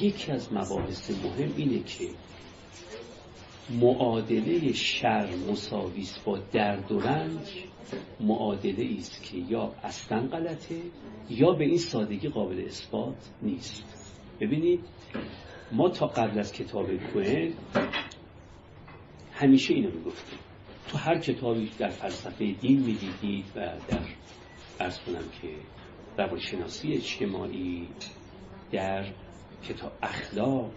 یکی از مباحث مهم اینه که معادله شر مساویس با درد و رنج معادله است که یا اصلا غلطه یا به این سادگی قابل اثبات نیست. ببینید ما تا قبل از کتاب کوهن همیشه اینو می‌گفتیم. تو هر کتابی در فلسفه دین می‌دیدید و در ارز کنم که روانشناسی اجتماعی در کتاب اخلاق.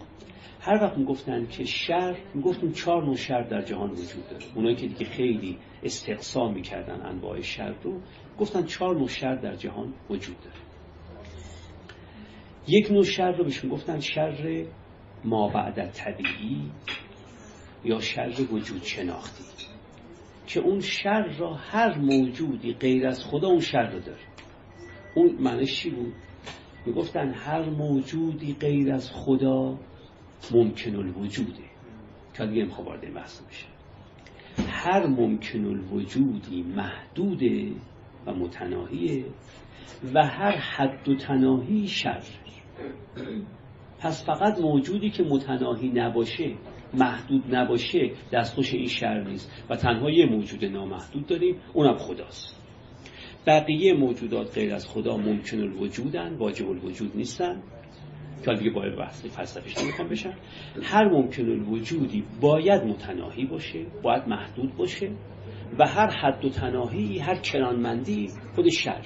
هر وقت می‌گفتن که شر می‌گفتیم چهار نوع شر در جهان وجود داره. اونایی که دیگه خیلی استقسام می‌کردن انواع شر رو گفتن چهار نوع شر در جهان وجود داره. یک نوع شر رو بهشون گفتن شر ما بعد طبیعی یا شر وجود شناختی که اون شر را هر موجودی غیر از خدا اون شر رو داره. اون معنیش چی بود؟ می‌گفتن هر موجودی غیر از خدا ممکن الوجوده که دیگه نمی‌خواه وارد بحث بشه هر ممکن الوجودی محدوده و متناهیه و هر حد و تناهی شر. پس فقط موجودی که متناهی نباشه محدود نباشه دستخوش این شر نیست. و تنها یه موجود نامحدود داریم اونم خداست. بقیه موجودات غیر از خدا ممکن الوجودن واجب الوجود نیستن. که دیگه باید بحث فلسفیش نمی‌خوام بشن هر ممکن الوجودی باید متناهی باشه باید محدود باشه و هر حد و تناهی هر کرانمندی خود شر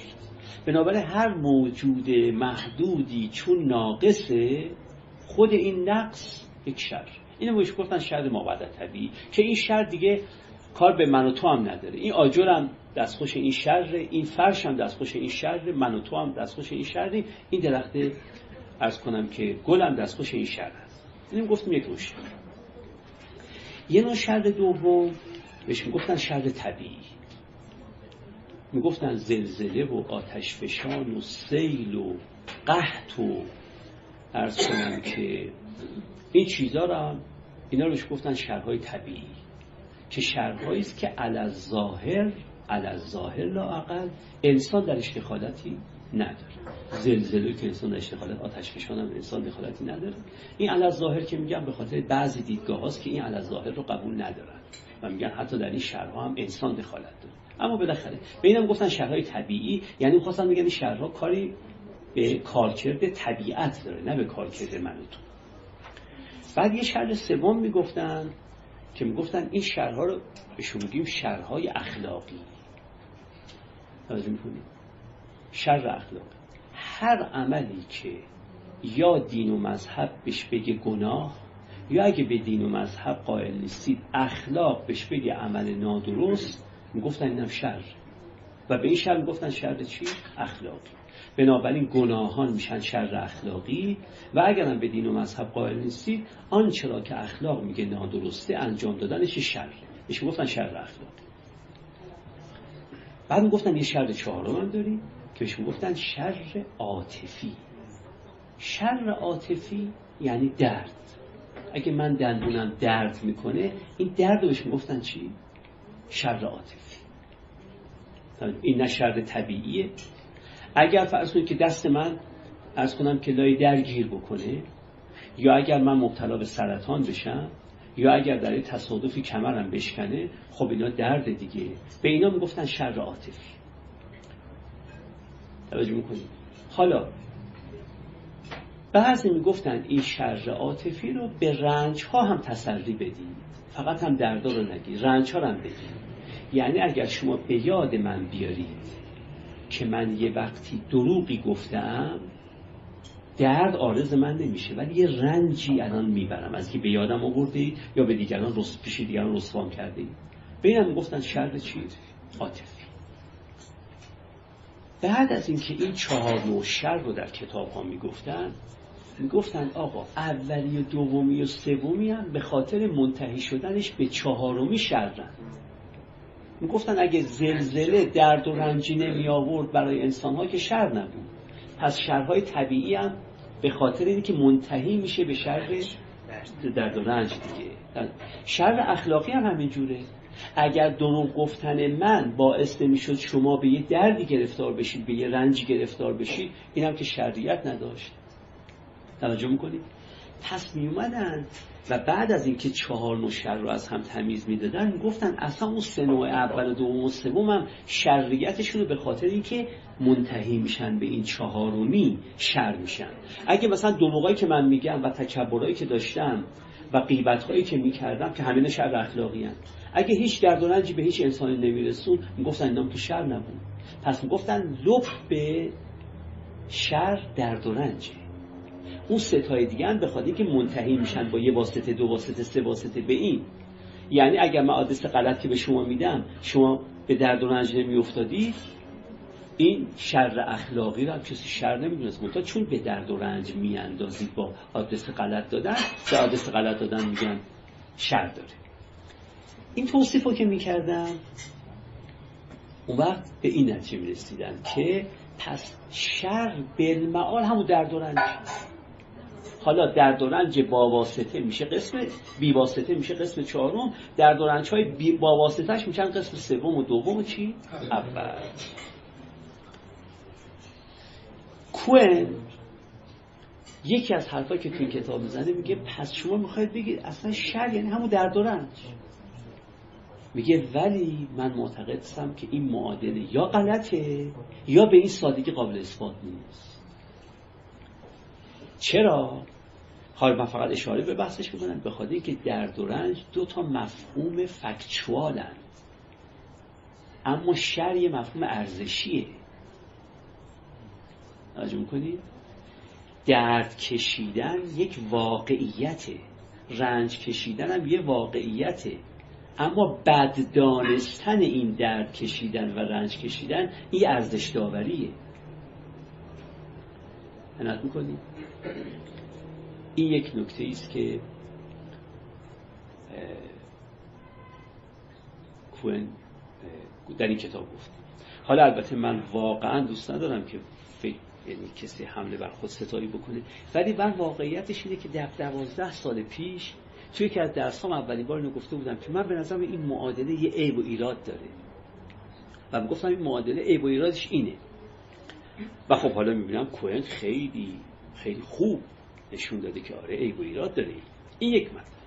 بنابراین هر موجود محدودی چون ناقصه خود این نقص یک شر اینو بهش گفتن شر ما طبیعی. که این شر دیگه کار به من و تو هم نداره. این آجر هم دستخوش این شر این فرش هم دستخوش این شر من و تو هم دستخوش این شر. این درخت ارز کنم که گل هم دستخوش این شر هست. اینم گفتیم یک شر. یه نوع شر دوم بهش می‌گفتن شر طبیعی. می‌گفتن زلزله و آتش فشان و سیل و قحط و ارز کنم که این چیزا را اینا رو بهش گفتن شرهای طبیعی. که شرهایی است که علی ظاهر علی ظاهر لااقل انسان درش دخالتی نداره. زلزله که انسان درش دخالت آتش فشان انسان دخالتی نداره. این علی ظاهر که میگم به خاطر بعضی دیدگاه هاست که این علی ظاهر رو قبول ندارن و میگن حتی در این شهرها هم انسان دخالت داره. اما بالاخره به اینم گفتن شهرهای طبیعی یعنی می‌خواستن بگن این شهرها کاری به کارکرد طبیعت داره نه به کارکرد من تو بعد یه شهر سوم می‌گفتن که می‌گفتن این شهرها رو بهشون میگیم شهرهای اخلاقی. توجه می‌کنید شر اخلاقی هر عملی که یا دین و مذهب بهش بگه گناه یا اگه به دین و مذهب قائل نیستید اخلاق بهش بگه عمل نادرست می‌گفتن اینم شر. و به این شر می‌گفتن شر چی؟ اخلاقی بنابراین گناهان میشن شر اخلاقی و اگرم به دین و مذهب قائل نیستید آنچه را که اخلاق میگه نادرسته انجام دادنش شر. بهش می‌گفتن شر اخلاقی. بعد می‌گفتن یه شر چهارم هم داریم. که بهش می‌گفتن شر عاطفی. شر عاطفی یعنی درد. اگه من دندونم درد می‌کنه این درد رو بهش می‌گفتن چی؟ شر عاطفی. این نه شر طبیعیه. اگر فرض کنید که دست من ارز کنم که لای درگیر بکنه یا اگر من مبتلا به سرطان بشم یا اگر در این تصادفی کمرم بشکنه خب اینا درد دیگه. به اینا می‌گفتن شر عاطفی. توجه می‌کنید؟ حالا بعضی می‌گفتن این شر عاطفی رو به رنج ها هم تسری بدید. فقط هم دردا رو نگید رنج ها رو هم بدید. یعنی اگر شما به یاد من بیارید که من یه وقتی دروغی گفتم درد آرز من نمیشه ولی یه رنجی الان می‌برم. از که به یادم آورده یا به دیگران رس پیش دیگران رسوان کرده به اینم گفتن شر چی عاطفی. بعد از اینکه این چهار نوع شر رو در کتاب ها می‌گفتن می‌گفتن آقا اولی و دومی و سومی هم به خاطر منتهی شدنش به چهارمی شرن. می‌گفتن اگه زلزله درد و رنجی نمی آورد برای انسان ها که شر نبود. پس شرهای طبیعی هم به خاطر اینکه منتهی میشه به شر درد و رنج دیگه. شر اخلاقی هم همین جوره. اگر دروغ گفتن من باعث نمی‌شد شما به یه دردی گرفتار بشید به یه رنجی گرفتار بشید اینم که شریعت نداشت. توجه می‌کنید؟ پس می اومدن و بعد از اینکه چهار نوع شر رو از هم تمیز می‌دادن گفتن اصلا اون سه نوع اول و دوم و سوم هم شریعتشون رو به خاطر اینکه منتهی میشن به این چهارمی شر میشن. اگه مثلا دو موقعی که من میگم و تکبرایی که داشتم و قیبت هایی که می‌کردم که همین شر اخلاقی هم. اگه هیچ درد و به هیچ انسانی نمیرسون می‌گفتن اینام که شر نبود. پس می‌گفتن لب به شر درد و رنجه. اون ستای دیگه هم بخواد که منتهی میشن با یه واسطه دو واسطه سه واسطه به این. یعنی اگر من آدرس غلط که به شما میدم شما به درد و رنج نمیافتادید این شر اخلاقی رو کسی شر نمی‌دونست. منتها چون به درد و رنج میاندازید با آدرس غلط دادن به آدرس غلط دادن میگن شر داره. این توصیف که می‌کردم اون وقت به این نتیجه می‌رسیدن که پس شر بالمعال همون درد و رنج حالا درد و رنج با واسطه میشه قسم بی واسطه میشه قسم چهارم. درد و رنج های با واسطهش میشن قسم سوم و دوم و چی؟ اول. کوئن یکی از حرفایی که تو این کتاب می‌زنه میگه پس شما می‌خواید بگید اصلا شر یعنی همون درد و رنج میگه ولی من معتقدم که این معادله یا غلطه یا به این سادگی قابل اثبات نیست. چرا؟ حال من فقط اشاره به بحثش می‌کنم به خاطر اینکه درد و رنج دو تا مفهوم فکچوالن اما شر یه مفهوم ارزشیه. توجه می‌کنید؟ درد کشیدن یک واقعیته. رنج کشیدن هم یه واقعیته. اما بد دانستن این درد کشیدن و رنج کشیدن این ارزش داوریه عنایت می‌کنید این یک نکته است که کوین در این کتاب گفت. حالا البته من واقعا دوست ندارم که فکر یعنی کسی حمله بر خود ستایی بکنه ولی من واقعیتش اینه که در دوازده سال پیش توی که از درس هم اولین بار اینو گفته بودم که من به نظرم این معادله یه عیب و ایراد داره. و گفتم این معادله عیب و ایرادش اینه. و خب حالا می‌بینم کوهن خیلی خیلی خوب نشون داده که آره عیب و داره. این یک مطلب.